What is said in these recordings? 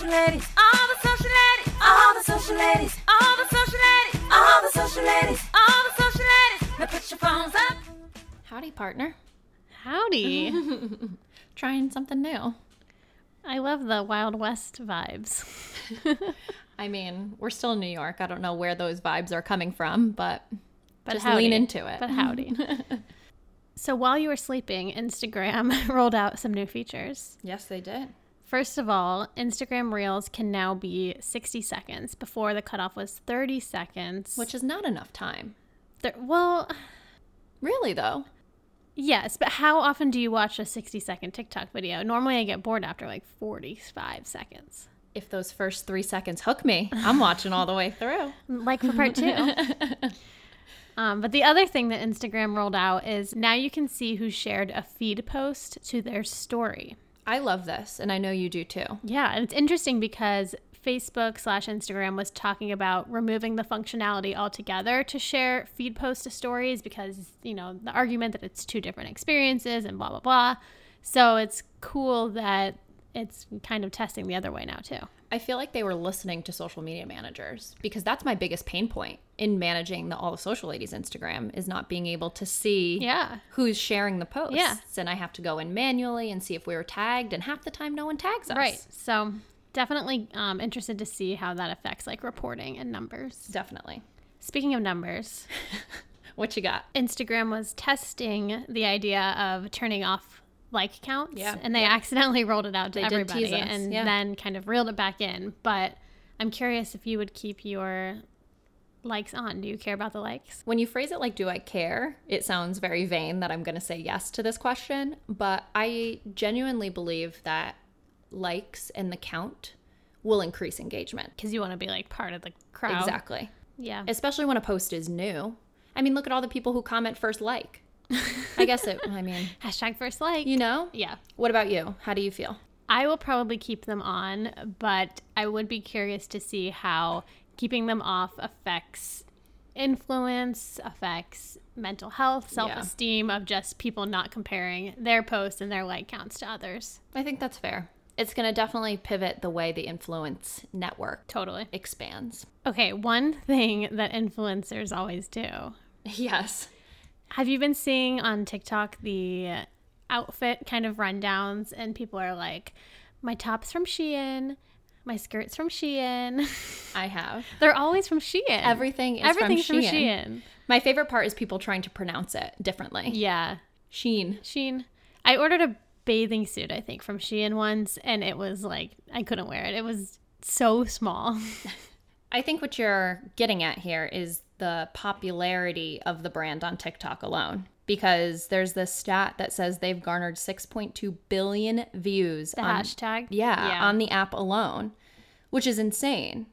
social ladies, all the social ladies, all the social ladies, all the social ladies, all the social ladies, all the social ladies. Now put your phones up. Howdy, partner. Howdy. Trying something new. I love the Wild West vibes. I mean, we're still in New York. I don't know where those vibes are coming from, but, But just howdy. lean into it. But howdy. so while you were sleeping, Instagram rolled out some new features. yes, they did. First of all, Instagram Reels can now be 60 seconds. Before the cutoff was 30 seconds. Which is not enough time. Thir- well, Really, though. yes, but how often do you watch a 60 second TikTok video? Normally I get bored after like 45 seconds. If those first three seconds hook me, I'm watching all the way through. like for part two. um, but the other thing that Instagram rolled out is now you can see who shared a feed post to their story. I love this, and I know you do too. Yeah, and it's interesting because Facebook slash Instagram was talking about removing the functionality altogether to share feed post to stories because, you know, the argument that it's two different experiences and blah, blah, blah. So it's cool that it's kind of testing the other way now, too. I feel like they were listening to social media managers because that's my biggest pain point in managing the All the Social Ladies Instagram is not being able to see Yeah. who's sharing the posts. Yeah. And I have to go in manually and see if we were tagged, and half the time no one tags us. Right. So definitely um, interested to see how that affects like reporting and numbers. Definitely. Speaking of numbers, What you got? Instagram was testing the idea of turning off like counts, Yeah. and they accidentally rolled it out to They everybody, and yeah. then kind of reeled it back in. But I'm curious if you would keep your likes on. Do you care about the likes? When you phrase it like, do I care? It sounds very vain that I'm going to say yes to this question, but I genuinely believe that likes and the count will increase engagement. Because you want to be like part of the crowd. Exactly. Yeah. Especially when a post is new. I mean, look at all the people who comment first like. I guess it, I mean, Hashtag first like. you know? yeah. What about you? How do you feel? I will probably keep them on, but I would be curious to see how keeping them off affects influence, affects mental health, self esteem of just people not comparing their posts and their like counts to others. I think that's fair. It's going to definitely pivot the way the influence network Totally. expands. Okay, one thing that influencers always do. Yes. Have you been seeing on TikTok the outfit kind of rundowns and people are like, my top's from Shein, my skirt's from Shein. I have. They're always from Shein. Everything is Everything's from from Shein. Shein. My favorite part is people trying to pronounce it differently. Yeah, Sheen. Sheen. I ordered a bathing suit, I think, from Shein once, and it was like I couldn't wear it. It was so small. I think what you're getting at here is the popularity of the brand on TikTok alone. Because there's this stat that says they've garnered 6.2 billion views The on, hashtag. yeah, on the app alone, which is insane.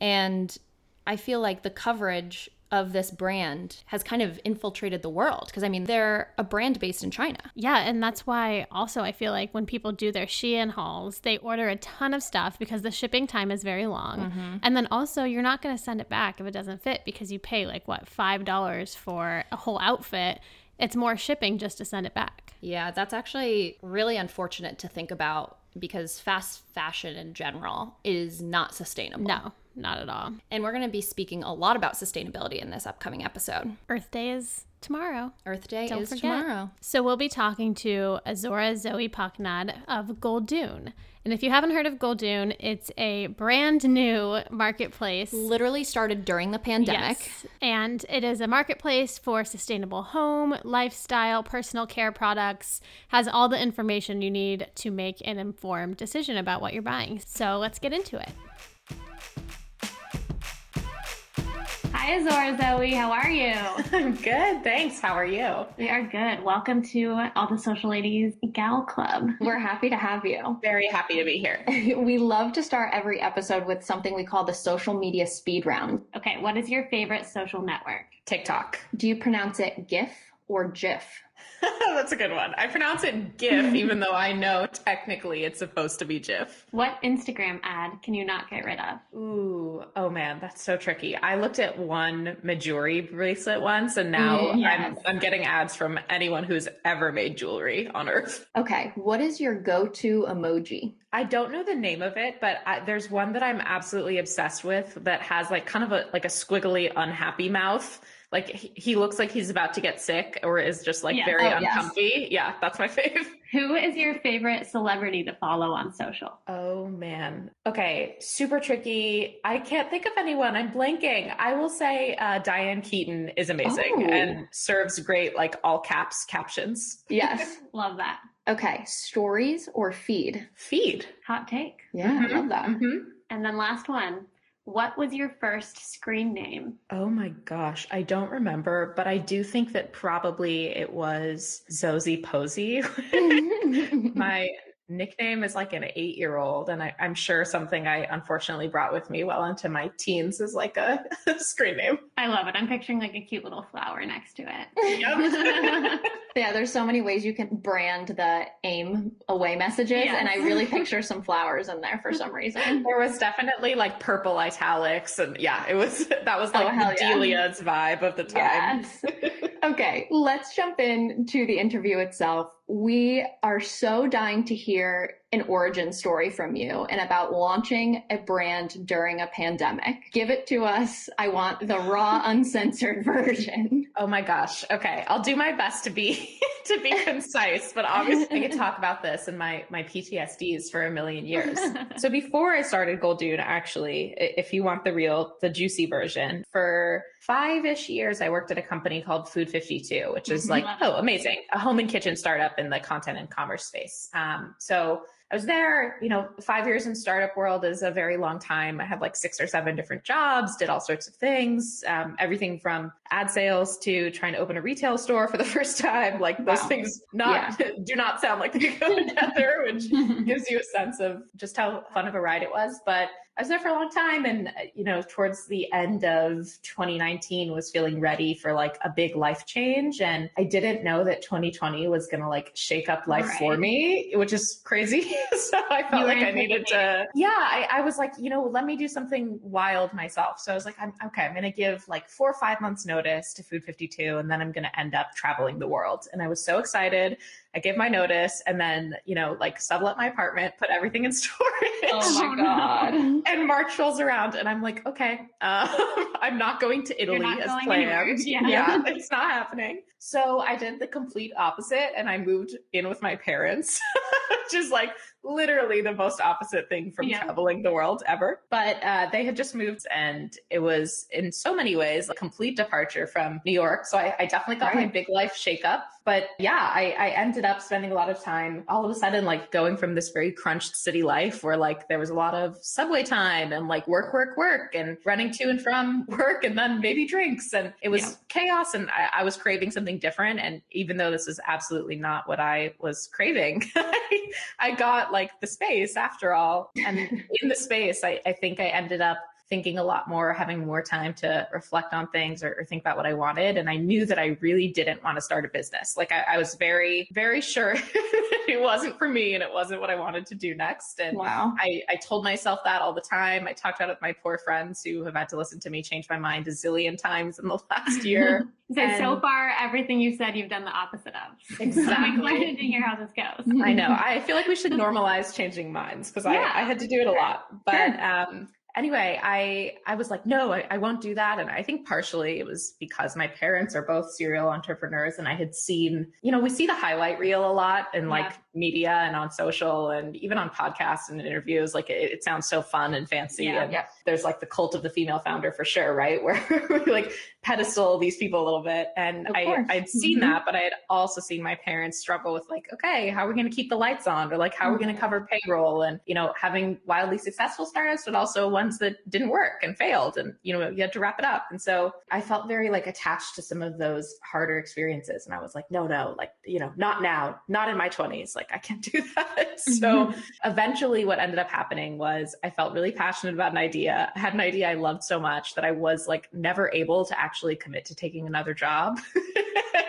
And I feel like the coverage of this brand has kind of infiltrated the world because I mean they're a brand based in China. Yeah, and that's why also I feel like when people do their Shein hauls, they order a ton of stuff because the shipping time is very long. Mm-hmm. And then also you're not going to send it back if it doesn't fit because you pay like what, $5 for a whole outfit. It's more shipping just to send it back. Yeah, that's actually really unfortunate to think about because fast fashion in general is not sustainable. No, not at all. And we're going to be speaking a lot about sustainability in this upcoming episode. Earth Day is tomorrow. Earth Day Don't is forget. tomorrow. So we'll be talking to Azora Zoe Paknad of Goldune. And if you haven't heard of Goldune, it's a brand new marketplace. Literally started during the pandemic. Yes. And it is a marketplace for sustainable home, lifestyle, personal care products, has all the information you need to make an informed decision about what you're buying. So let's get into it. Hi, Azora Zoe. How are you? I'm good, thanks. How are you? We are good. Welcome to All the Social Ladies Gal Club. We're happy to have you. Very happy to be here. We love to start every episode with something we call the social media speed round. Okay, what is your favorite social network? TikTok. Do you pronounce it GIF or GIF? That's a good one. I pronounce it GIF, even though I know technically it's supposed to be GIF. What Instagram ad can you not get rid of? Ooh, oh man, that's so tricky. I looked at one Mejuri bracelet once, and now Mm, yes. I'm I'm getting ads from anyone who's ever made jewelry on Earth. Okay, what is your go-to emoji? I don't know the name of it, but I, there's one that I'm absolutely obsessed with that has like kind of a like a squiggly, unhappy mouth. Like he, he looks like he's about to get sick, or is just like Yeah. very Oh, yes. uncomfy. Yeah, that's my fave. Who is your favorite celebrity to follow on social? Oh man. Okay, super tricky. I can't think of anyone. I'm blanking. I will say uh, Diane Keaton is amazing Oh. and serves great like all caps captions. Yes. Love that. okay, stories or feed? Feed. Hot take. Yeah, I love that. Mhm. And then last one. What was your first screen name? Oh my gosh, I don't remember, but I do think that probably it was Zosie Posey. my nickname is like an eight year old, and I, I'm sure something I unfortunately brought with me well into my teens is like a screen name. I love it. I'm picturing like a cute little flower next to it. Yep. Yeah, there's so many ways you can brand the aim away messages, Yes. and I really picture some flowers in there for some reason. There was definitely like purple italics, and yeah, it was that was like Oh, hell yeah. Delia's vibe of the time. Yes. okay, let's jump into the interview itself. We are so dying to hear an origin story from you and about launching a brand during a pandemic. Give it to us. I want the raw, uncensored version. Oh my gosh. Okay, I'll do my best to be to be concise, but obviously I could talk about this and my my PTSDs for a million years. so before I started Goldune, actually, if you want the real, the juicy version, for five-ish years, I worked at a company called Food 52, which is mm-hmm. like, oh, amazing. A home and kitchen startup in the content and commerce space. Um, so I was there, you know, five years in startup world is a very long time. I had like six or seven different jobs, did all sorts of things, um, everything from ad sales to trying to open a retail store for the first time. Like those Wow. things not do not sound like they go together, which gives you a sense of just how fun of a ride it was. But I was there for a long time, and uh, you know, towards the end of 2019, was feeling ready for like a big life change, and I didn't know that 2020 was going to like shake up life for me, which is crazy. so I felt You like I needed to, yeah, I, I was like, you know, let me do something wild myself. So I was like, I'm okay. I'm going to give like four or five months notice to Food 52, and then I'm going to end up traveling the world. And I was so excited. I gave my notice, and then you know, like sublet my apartment, put everything in storage. Oh my God. And March rolls around, and I'm like, okay, um, I'm not going to Italy as planned. anywhere. Yeah. yeah, it's not happening. So I did the complete opposite, and I moved in with my parents, which is like literally the most opposite thing from Yeah. traveling the world ever. But uh, they had just moved, and it was in so many ways a complete departure from New York. So I, I definitely got my big life shakeup. But yeah, I, I ended up spending a lot of time all of a sudden like going from this very crunched city life where like there was a lot of subway time and like work, work, work and running to and from work and then maybe drinks. And it was Yeah. chaos and I, I was craving something different. And even though this is absolutely not what I was craving, I got like the space after all. And in the space, I, I think I ended up thinking a lot more, having more time to reflect on things or, or think about what I wanted. And I knew that I really didn't want to start a business. Like I, I was very, very sure it wasn't for me and it wasn't what I wanted to do next. And Wow. I, I told myself that all the time. I talked about it with my poor friends who have had to listen to me change my mind a zillion times in the last year. So so far, everything you said, you've done the opposite of. I'm Exactly. to hear how this goes. I know. I feel like we should normalize changing minds because Yeah. I, I had to do it a lot. But um, anyway, I I was like, no, I, I won't do that. And I think partially it was because my parents are both serial entrepreneurs, and I had seen, you know, we see the highlight reel a lot like Yeah. Media and on social and even on podcasts and interviews. Like it, it sounds so fun and fancy. Yeah. and there's like the cult of the female founder for sure, right? Where we like pedestal these people a little bit. And Of I course. I'd seen Mhm. that, but I had also seen my parents struggle with like, okay, how are we going to keep the lights on? Or like, how are we going to cover payroll? And, you know, having wildly successful startups, but also ones that didn't work and failed. And, you know, you had to wrap it up. And so I felt very like attached to some of those harder experiences. And I was like, no, no, like, you know, not now, not in my 20s. Like, I can't do that. so mm-hmm. eventually what ended up happening was I felt really passionate about an idea. I had an idea I loved so much that I was like never able to actually commit to taking another job.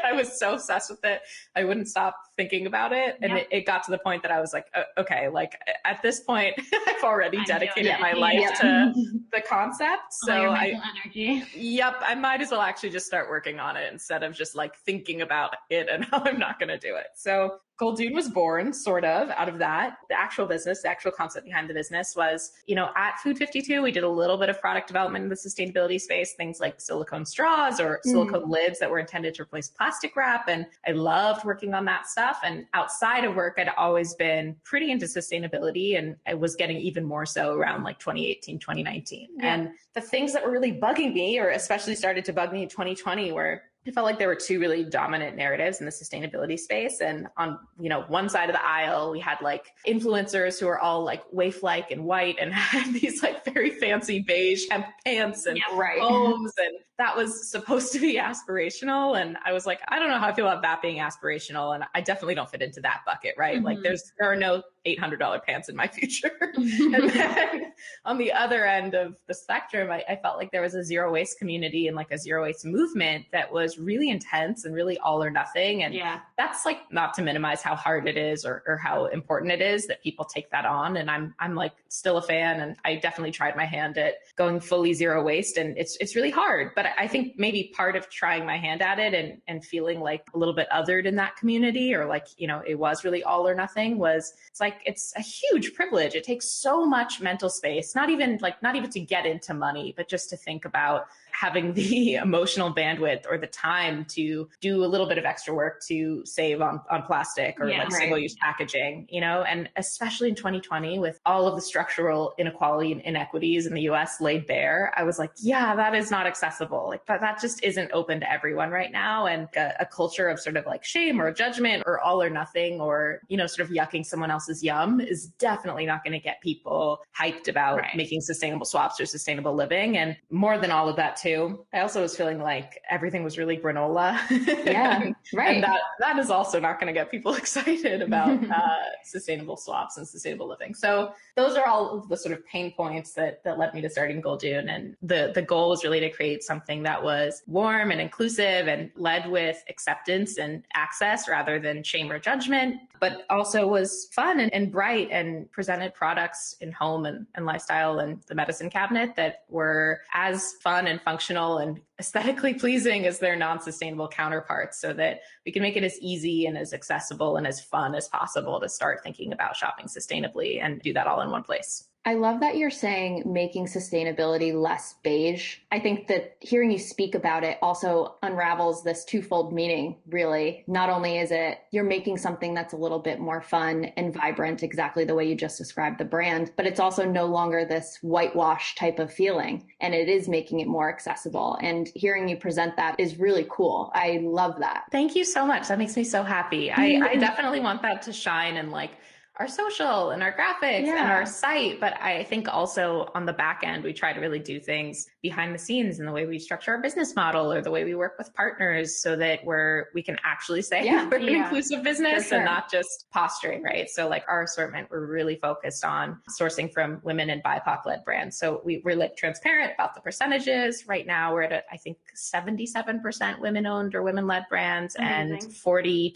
I was so obsessed with it. I wouldn't stop thinking about it. And Yep. it, it got to the point that I was like, okay, like at this point, I've already dedicated my life Yeah. to the concept. So oh, I, mental energy. Yep, I might as well actually just start working on it instead of just like thinking about it and how I'm not going to do it. So Goldune was born sort of out of that. The actual business, the actual concept behind the business was, you know, at Food 52, we did a little bit of product development in the sustainability space, things like silicone straws or hmm. silicone lids that were intended to replace plastic wrap. And I loved working on that stuff. And outside of work, I'd always been pretty into sustainability and I was getting even more so around like 2018, 2019. Yeah. And the things that were really bugging me, or especially started to bug me in 2020, were I felt like there were two really dominant narratives in the sustainability space. And on, you know, one side of the aisle, we had like influencers who are all like waif-like and white and had these like very fancy beige hemp pants and Right. homes and that was supposed to be aspirational and i was like i don't know how i feel about that being aspirational and i definitely don't fit into that bucket right like Mhm. there's there are no $800 pants in my future and then on the other end of the spectrum I, I felt like there was a zero waste community and like a zero waste movement that was really intense and really all or nothing and Yeah. that's like not to minimize how hard it is or, or how important it is that people take that on and i'm i'm like still a fan and i definitely tried my hand at going fully zero waste and it's it's really hard but i think maybe part of trying my hand at it and and feeling like a little bit othered in that community or like you know it was really all or nothing was it's like it's a huge privilege. It takes so much mental space not even like not even to get into money but just to think about having the emotional bandwidth or the time to do a little bit of extra work to save on, on plastic or Yeah, like right. single use packaging, you know, and especially in 2020 with all of the structural inequality and inequities in the US laid bare, I was like, yeah, that is not accessible. Like that, that just isn't open to everyone right now. And a, a culture of sort of like shame or judgment or all or nothing or, you know, sort of yucking someone else's yum is definitely not going to get people hyped about Right. making sustainable swaps or sustainable living. And more than all of that too, I also was feeling like everything was really granola. Yeah. Right. And that, that is also not going to get people excited about uh, sustainable swaps and sustainable living. So those are all the sort of pain points that, that led me to starting Gold Goldune. And the, the goal was really to create something that was warm and inclusive and led with acceptance and access rather than shame or judgment, but also was fun and, and bright and presented products in home and, and lifestyle and the medicine cabinet that were as fun and functional and aesthetically pleasing as their non-sustainable counterparts so that we can make it as easy and as accessible and as fun as possible to start thinking about shopping sustainably and do that all in one place. I love that you're saying making sustainability less beige. I think that hearing you speak about it also unravels this twofold meaning, really. Not only is it you're making something that's a little bit more fun and vibrant, exactly the way you just described the brand, but it's also no longer this whitewash type of feeling. And it is making it more accessible. And hearing you present that is really cool. I love that. Thank you so much. That makes me so happy. I, I definitely want that to shine and like our social and our graphics and our site. But I think also on the back end, we try to really do things behind the scenes in the way we structure our business model or the way we work with partners so that we're we can actually say Yeah, we're an yeah, inclusive business sure. and not just posturing, right? So like our assortment, we're really focused on sourcing from women and BIPOC led brands. So we, we're like transparent about the percentages. Right now we're at a, I think 77% women owned or women led brands and 42%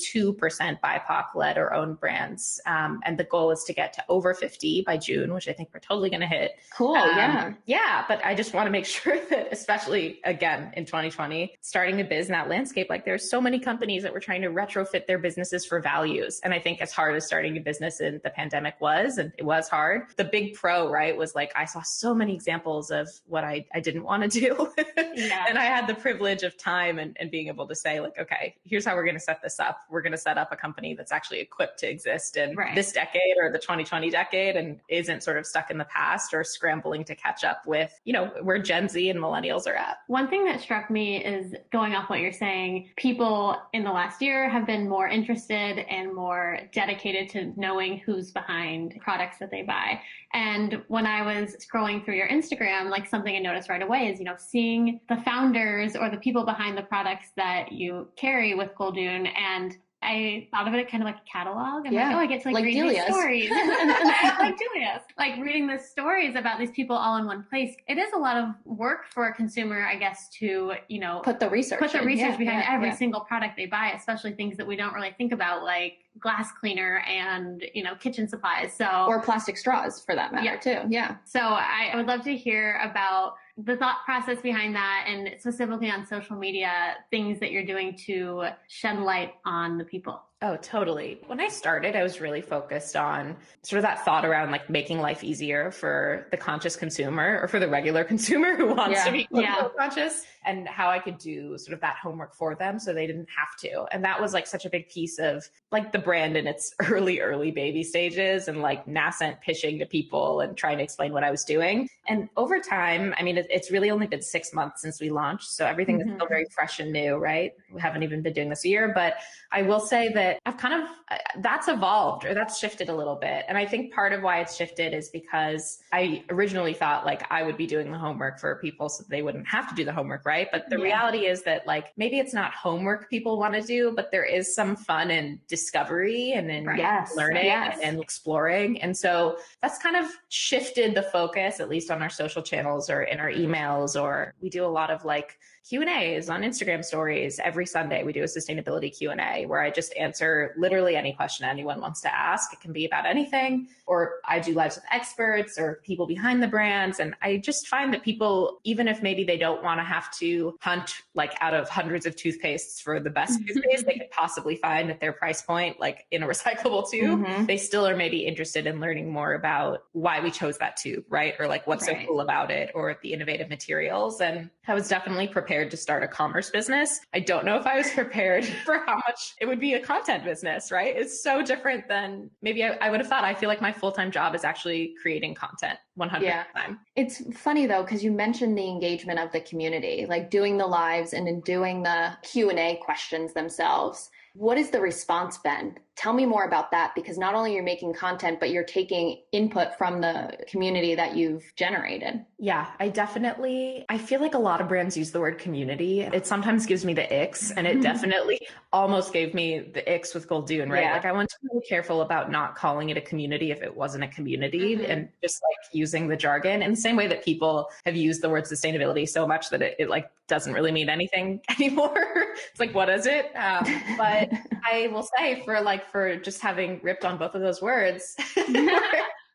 BIPOC led or owned brands. Um, and the goal is to get to over 50 by June, which I think we're totally going to hit. Cool. Um, yeah. Yeah. But I just want to make sure that, especially again in 2020, starting a biz in that landscape, like there's so many companies that were trying to retrofit their businesses for values. And I think as hard as starting a business in the pandemic was, and it was hard, the big pro, right, was like, I saw so many examples of what I, I didn't want to do. Yeah. and I had the privilege of time and, and being able to say, like, okay, here's how we're going to set this up. We're going to set up a company that's actually equipped to exist in Right. this decade or the 2020 decade and isn't sort of stuck in the past or scrambling to catch up with, you know, where Gen Z and millennials are at. One thing that struck me is going off what you're saying, people in the last year have been more interested and more dedicated to knowing who's behind products that they buy. And when I was scrolling through your Instagram, like something I noticed right away is, you know, seeing the founders or the people behind the products that you carry with Goldune and I thought of it kind of like a catalog. I'm Yeah. like, oh, I get to like, Like read Delia's. these stories. like Julia's. Like reading the stories about these people all in one place. It is a lot of work for a consumer, I guess, to, you know, Put the research. put the research behind yeah, every yeah. single product they buy, especially things that we don't really think about, like glass cleaner and, you know, kitchen supplies. So or plastic straws for that matter Yeah. too. Yeah. so I, I would love to hear about the thought process behind that and specifically on social media, things that you're doing to shed light on the people. Oh, totally. When I started, I was really focused on sort of that thought around like making life easier for the conscious consumer or for the regular consumer who wants Yeah. to be Yeah. conscious and how I could do sort of that homework for them so they didn't have to. And that was like such a big piece of like the brand in its early, early baby stages and like nascent pitching to people and trying to explain what I was doing. And over time, I mean, it's really only been six months since we launched. So everything is Mhm. still very fresh and new, right? We haven't even been doing this a year, but I will say that I've kind of that's evolved or that's shifted a little bit. And I think part of why it's shifted is because I originally thought like I would be doing the homework for people so they wouldn't have to do the homework, right? But the Yeah. reality is that like maybe it's not homework people want to do, but there is some fun in discovery and in Yes, learning yes. and exploring. And so that's kind of shifted the focus, at least on our social channels or in our emails, or we do a lot of like Q and A's on Instagram stories every Sunday. We do a sustainability Q and A where I just answer literally any question anyone wants to ask. It can be about anything, or I do lives with experts or people behind the brands. And I just find that people, even if maybe they don't want to have to hunt like out of hundreds of toothpastes for the best toothpaste they could possibly find at their price point, like in a recyclable tube, Mhm. they still are maybe interested in learning more about why we chose that tube, right? Or like what's Right. so cool about it or the innovative materials. And I was definitely prepared to start a commerce business. I don't know if I was prepared for how much it would be a content business, right? It's so different than maybe I, I would have thought. I feel like my full time job is actually creating content 100 Yeah. time. It's funny though because you mentioned the engagement of the community, like doing the lives and then doing the Q and A questions themselves. What has the response been? Tell me more about that because not only you're making content, but you're taking input from the community that you've generated. Yeah, I definitely I feel like a lot of brands use the word community. It sometimes gives me the icks and it definitely almost gave me the icks with Goldune, right? Yeah. Like I want to be really careful about not calling it a community if it wasn't a community Mhm. and just like using the jargon in the same way that people have used the word sustainability so much that it, it like doesn't really mean anything anymore. it's like what is it? Um, but I will say for like for just having ripped on both of those words,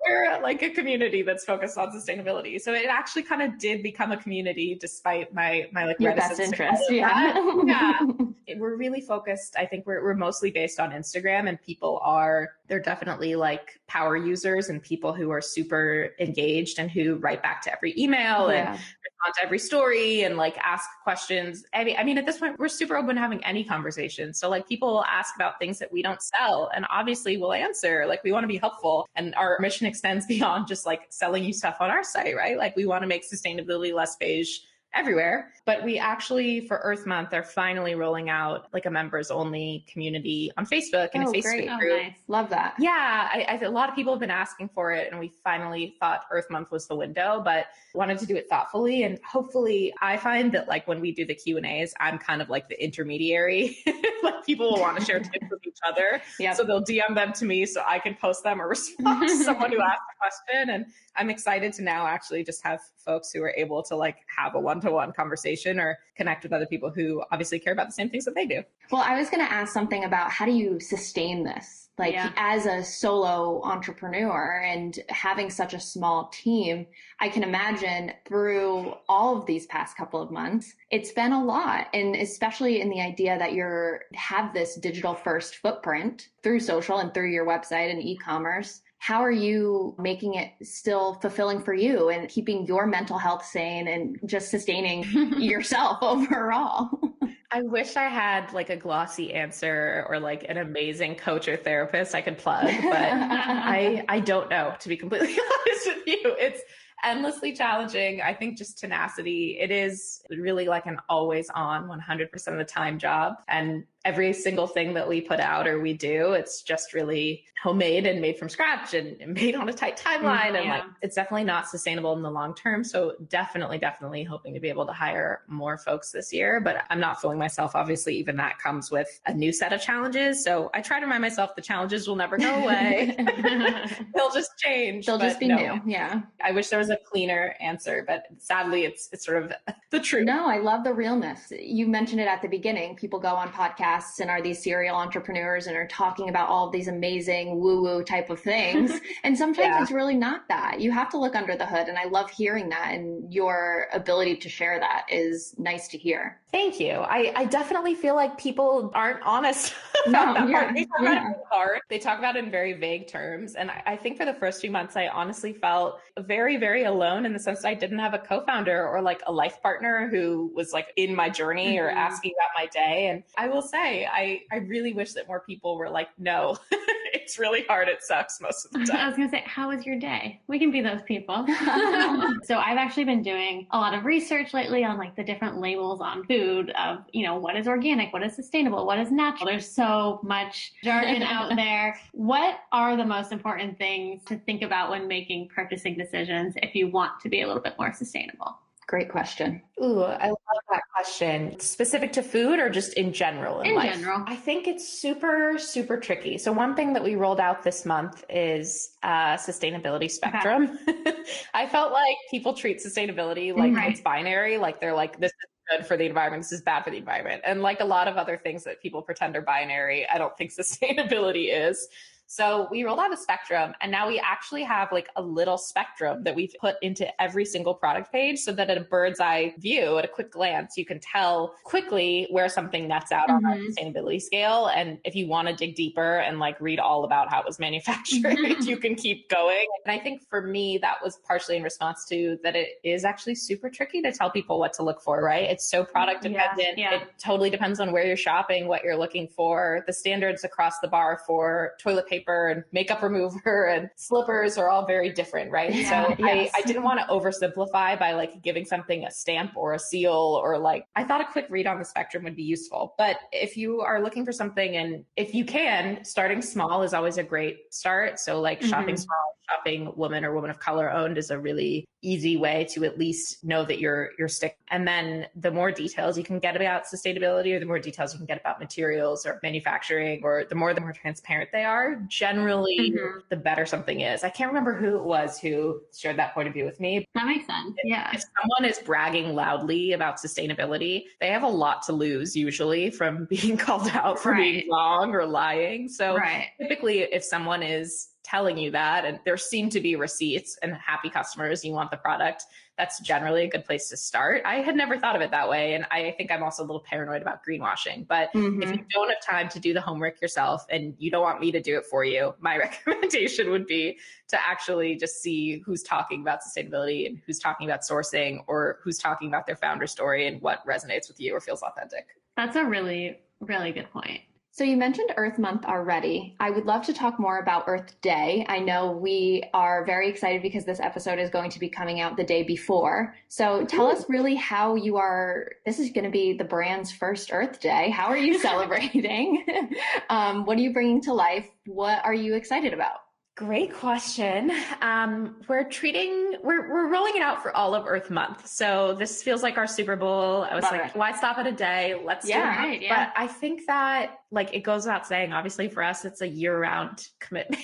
we're uh, like a community that's focused on sustainability. So it actually kind of did become a community despite my my like your best interest. Yeah. yeah. It- We're really focused. I think we're we're mostly based on Instagram and people are they're definitely like power users and people who are super engaged and who write back to every email and Yeah. Respond to every story and like ask questions. I mean, I mean, at this point, we're super open to having any conversation. So like people will ask about things that we don't sell and obviously we'll answer. Like we want to be helpful and our mission extends beyond just like selling you stuff on our site, right? Like we want to make sustainability less beige everywhere. But we actually, for Earth Month, are finally rolling out like a members only community on Facebook and Oh, a Facebook great. Oh, group. nice. Love that. Yeah, I, I, a lot of people have been asking for it, and we finally thought Earth Month was the window, but wanted to do it thoughtfully. And hopefully, I find that like when we do the Q and A's, I'm kind of like the intermediary. like people will want to share tips with each other, Yeah. so they'll DM them to me so I can post them or respond to someone who asked a question. And I'm excited to now actually just have folks who are able to like have a one to one conversation or connect with other people who obviously care about the same things that they do. Well, I was going to ask something about how do you sustain this? Like Yeah. as a solo entrepreneur and having such a small team, I can imagine through all of these past couple of months, it's been a lot. And especially in the idea that you're have this digital first footprint through social and through your website and e-commerce. How are you making it still fulfilling for you and keeping your mental health sane and just sustaining yourself overall? I wish I had like a glossy answer or like an amazing coach or therapist I could plug, but I I don't know to be completely honest with you. It's endlessly challenging. I think just tenacity. It is really like an always on 100% of the time job and every single thing that we put out or we do, it's just really homemade and made from scratch and made on a tight timeline. Mhm, and yeah. like, it's definitely not sustainable in the long term. So definitely, definitely hoping to be able to hire more folks this year, but I'm not fooling myself. Obviously, even that comes with a new set of challenges. So I try to remind myself the challenges will never go away. They'll just change. They'll just be no. new. Yeah. I wish there was a cleaner answer, but sadly, it's it's sort of the truth. No, I love the realness. You mentioned it at the beginning. People go on podcasts and are these serial entrepreneurs and are talking about all of these amazing woo woo type of things. and sometimes Yeah. it's really not that. You have to look under the hood. And I love hearing that. And your ability to share that is nice to hear. Thank you. I, I definitely feel like people aren't honest No, about that yeah, part. They talk about yeah. it hard. They talk about it in very vague terms. And I, I think for the first few months, I honestly felt very, very alone in the sense that I didn't have a co-founder or like a life partner who was like in my journey or Mhm. asking about my day. And I will say, I, I really wish that more people were like, no, it's really hard. It sucks most of the time. I was going to say, how was your day? We can be those people. so I've actually been doing a lot of research lately on like the different labels on food of, you know, what is organic, what is sustainable, what is natural. There's so much jargon out there. What are the most important things to think about when making purchasing decisions if you want to be a little bit more sustainable? Great question. Ooh, I love that question. Specific to food or just in general? In life? general. I think it's super, super tricky. So one thing that we rolled out this month is uh, sustainability spectrum. I felt like people treat sustainability like Right. it's binary, like they're like this is good for the environment, this is bad for the environment, and like a lot of other things that people pretend are binary. I don't think sustainability is. So we rolled out a spectrum and now we actually have like a little spectrum that we've put into every single product page so that at a bird's eye view, at a quick glance, you can tell quickly where something nets out on Mhm. that sustainability scale. And if you want to dig deeper and like read all about how it was manufactured, you can keep going. And I think for me, that was partially in response to that it is actually super tricky to tell people what to look for, right? It's so product Yeah, dependent. yeah. It totally depends on where you're shopping, what you're looking for. The standards across the bar for toilet paper and makeup remover and slippers are all very different, right? Yeah, so yes. I, I didn't want to oversimplify by like giving something a stamp or a seal or like I thought a quick read on the spectrum would be useful. But if you are looking for something and if you can, starting small is always a great start. So like shopping Mhm. small, shopping woman or woman of color owned is a really easy way to at least know that you're you're stick. And then the more details you can get about sustainability or the more details you can get about materials or manufacturing or the more the more transparent they are, generally Mhm. the better something is. I can't remember who it was who shared that point of view with me, That makes sense. Yeah. if someone is bragging loudly about sustainability, they have a lot to lose usually from being called out for being wrong or lying. So Right. typically if someone is telling you that and there seem to be receipts and happy customers, you want the product, that's generally a good place to start. I had never thought of it that way. And I think I'm also a little paranoid about greenwashing, but if Mhm. you don't have time to do the homework yourself and you don't want me to do it for you, my recommendation would be to actually just see who's talking about sustainability and who's talking about sourcing or who's talking about their founder story and what resonates with you or feels authentic. That's a really, really good point. So you mentioned Earth Month already. I would love to talk more about Earth Day. I know we are very excited because this episode is going to be coming out the day before. So tell us really how you are. This is going to be the brand's first Earth Day. How are you celebrating? um, what are you bringing to life? What are you excited about? Great question. Um, we're treating, we're, we're rolling it out for all of Earth Month. So this feels like our Super Bowl. I was Love like, it. why stop at a day? Let's Yeah, do it. right, yeah. But I think that like it goes without saying, obviously for us, it's a year round commitment.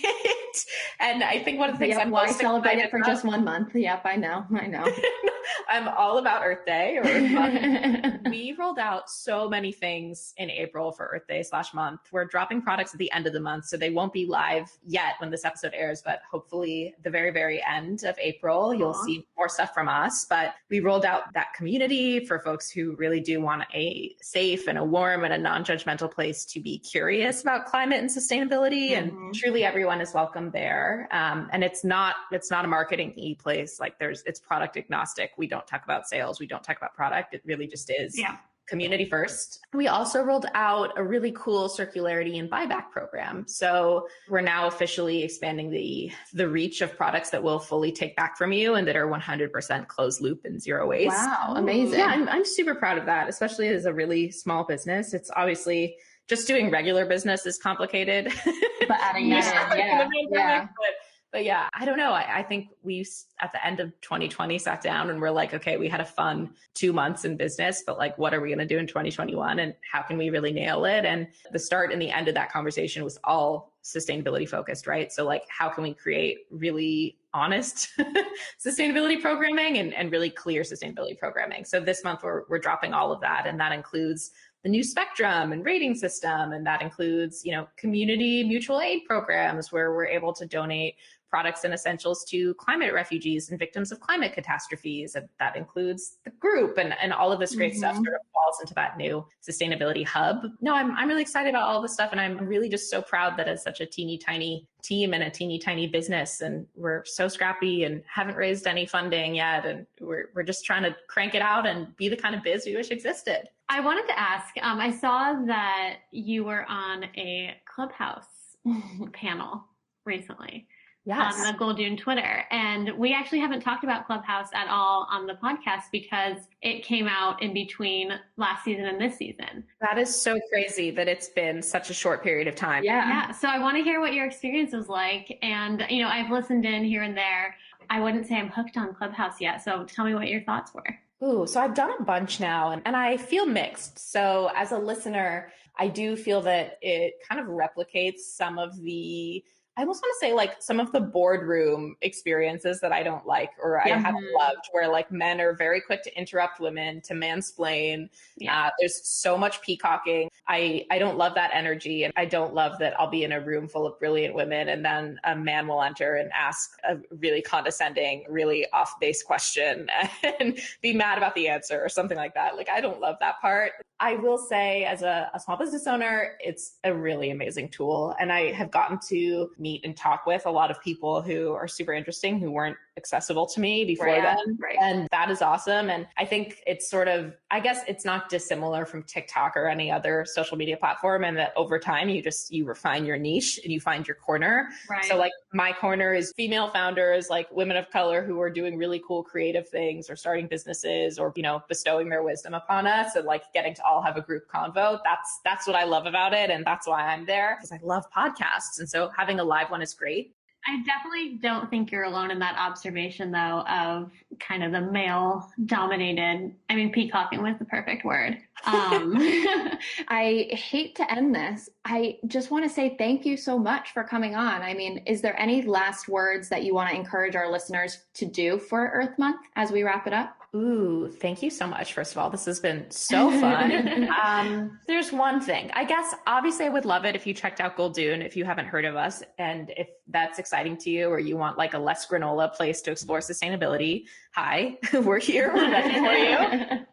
and I think one of the things Yep, I'm why most celebrate it for about- just one month? Yep, I know. I know. I'm all about Earth Day or Earth Month. we rolled out so many things in April for Earth Day slash month. We're dropping products at the end of the month, so they won't be live yet when this episode airs, but hopefully the very, very end of April, you'll see more stuff from us. But we rolled out that community for folks who really do want a safe and a warm and a non-judgmental place to be curious about climate and sustainability. Mhm. And truly everyone is welcome there. Um, and it's not, it's not a marketing e place. Like there's, it's product agnostic. We don't talk about sales. We don't talk about product. It really just is Yeah. community first. We also rolled out a really cool circularity and buyback program. So we're now officially expanding the the reach of products that will fully take back from you and that are 100% closed loop and zero waste. wow, amazing. Yeah, I'm, I'm super proud of that, especially as a really small business. It's obviously just doing regular business is complicated. But adding that in, yeah, yeah. But, but yeah, I don't know. I, I think we at the end of 2020 sat down and we're like, okay, we had a fun two months in business, but like, what are we going to do in 2021 and how can we really nail it? And the start and the end of that conversation was all sustainability focused, right? So like, how can we create really honest sustainability programming and, and really clear sustainability programming? So this month we're, we're dropping all of that. And that includes the new spectrum and rating system and that includes you know community mutual aid programs where we're able to donate products and essentials to climate refugees and victims of climate catastrophes. And that includes the group and, and all of this great mm-hmm. stuff sort of falls into that new sustainability hub. No, I'm, I'm really excited about all this stuff. And I'm really just so proud that it's such a teeny tiny team and a teeny tiny business. And we're so scrappy and haven't raised any funding yet. And we're, we're just trying to crank it out and be the kind of biz we wish existed. I wanted to ask, um, I saw that you were on a clubhouse panel recently Um, yes. on the Goldune Twitter. And we actually haven't talked about Clubhouse at all on the podcast because it came out in between last season and this season. That is so crazy that it's been such a short period of time. Yeah. Yeah. So I want to hear what your experience was like. And, you know, I've listened in here and there. I wouldn't say I'm hooked on Clubhouse yet. So tell me what your thoughts were. Ooh, so I've done a bunch now and, and I feel mixed. So as a listener, I do feel that it kind of replicates some of the I almost want to say like some of the boardroom experiences that I don't like or I haven't loved, where like men are very quick to interrupt women, to mansplain. Yeah. Uh, there's so much peacocking. I I don't love that energy, and I don't love that I'll be in a room full of brilliant women, and then a man will enter and ask a really condescending, really off base question, and be mad about the answer or something like that. Like I don't love that part. I will say, as a, a small business owner, it's a really amazing tool, and I have gotten to meet and talk with a lot of people who are super interesting who weren't accessible to me before right, then. Right. And that is awesome. And I think it's sort of, I guess it's not dissimilar from TikTok or any other social media platform. And that over time you just, you refine your niche and you find your corner. Right. So like my corner is female founders, like women of color who are doing really cool creative things or starting businesses or, you know, bestowing their wisdom upon us and like getting to all have a group convo. That's, that's what I love about it. And that's why I'm there because I love podcasts. And so having a live one is great. I definitely don't think you're alone in that observation, though, of kind of the male dominated. I mean, peacocking was the perfect word. Um, I hate to end this. I just want to say thank you so much for coming on. I mean, is there any last words that you want to encourage our listeners to do for Earth Month as we wrap it up? Ooh, thank you so much. First of all, this has been so fun. um, there's one thing. I guess obviously I would love it if you checked out Gold Goldune if you haven't heard of us. And if that's exciting to you or you want like a less granola place to explore sustainability, hi, we're here. We're ready for you.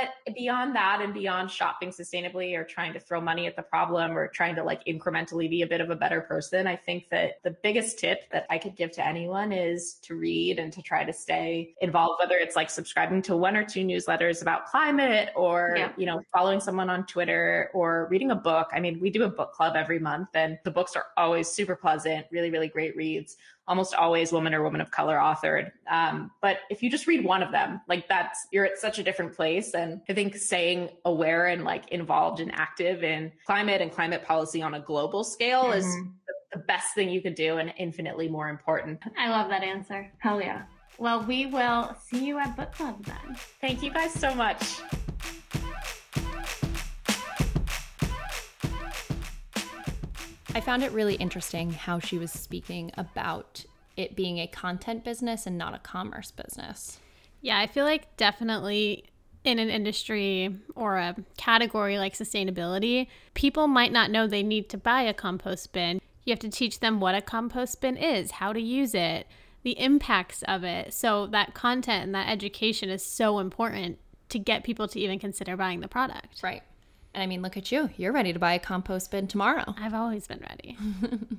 But beyond that and beyond shopping sustainably or trying to throw money at the problem or trying to like incrementally be a bit of a better person, I think that the biggest tip that I could give to anyone is to read and to try to stay involved, whether it's like subscribing to one or two newsletters about climate or, yeah. you know, following someone on Twitter or reading a book. I mean, we do a book club every month and the books are always super pleasant, really, really great reads almost always woman or woman of color authored. Um, but if you just read one of them, like that's, you're at such a different place. And I think staying aware and like involved and active in climate and climate policy on a global scale mm-hmm. is the best thing you could do and infinitely more important. I love that answer. Hell yeah. Well, we will see you at book club then. Thank you guys so much. I found it really interesting how she was speaking about it being a content business and not a commerce business. Yeah, I feel like definitely in an industry or a category like sustainability, people might not know they need to buy a compost bin. You have to teach them what a compost bin is, how to use it, the impacts of it. So that content and that education is so important to get people to even consider buying the product. Right. And I mean, look at you. You're ready to buy a compost bin tomorrow. I've always been ready.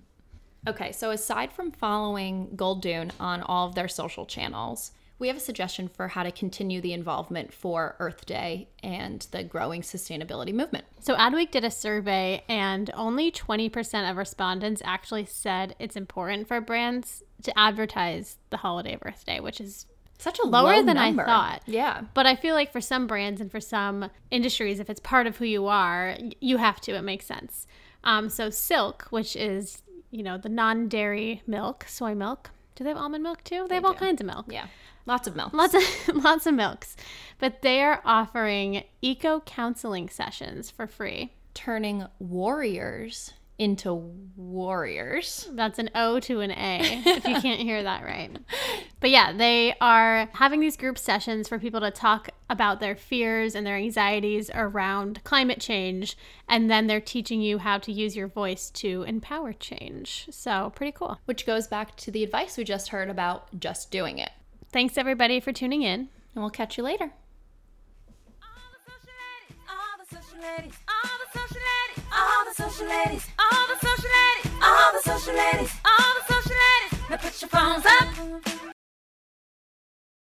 okay, so aside from following Goldune on all of their social channels, we have a suggestion for how to continue the involvement for Earth Day and the growing sustainability movement. So, Adweek did a survey, and only 20% of respondents actually said it's important for brands to advertise the holiday of Earth Day, which is Such a lower low than number. I thought. Yeah. But I feel like for some brands and for some industries, if it's part of who you are, you have to. It makes sense. Um, so Silk, which is you know the non-dairy milk, soy milk. Do they have almond milk too? They, have all do. kinds of milk. Yeah. Lots of milk. Lots of lots of milks, but they are offering eco counseling sessions for free. Turning worriers into warriors. That's an O to an A, if you can't hear that right. But yeah, they are having these group sessions for people to talk about their fears and their anxieties around climate change. And then they're teaching you how to use your voice to empower change. So, pretty cool. Which goes back to the advice we just heard about just doing it. Thanks, everybody, for tuning in. And we'll catch you later. All the social ladies, all the social ladies, all the social ladies, all the social ladies, all the social ladies, all the social ladies. Now put your phones up,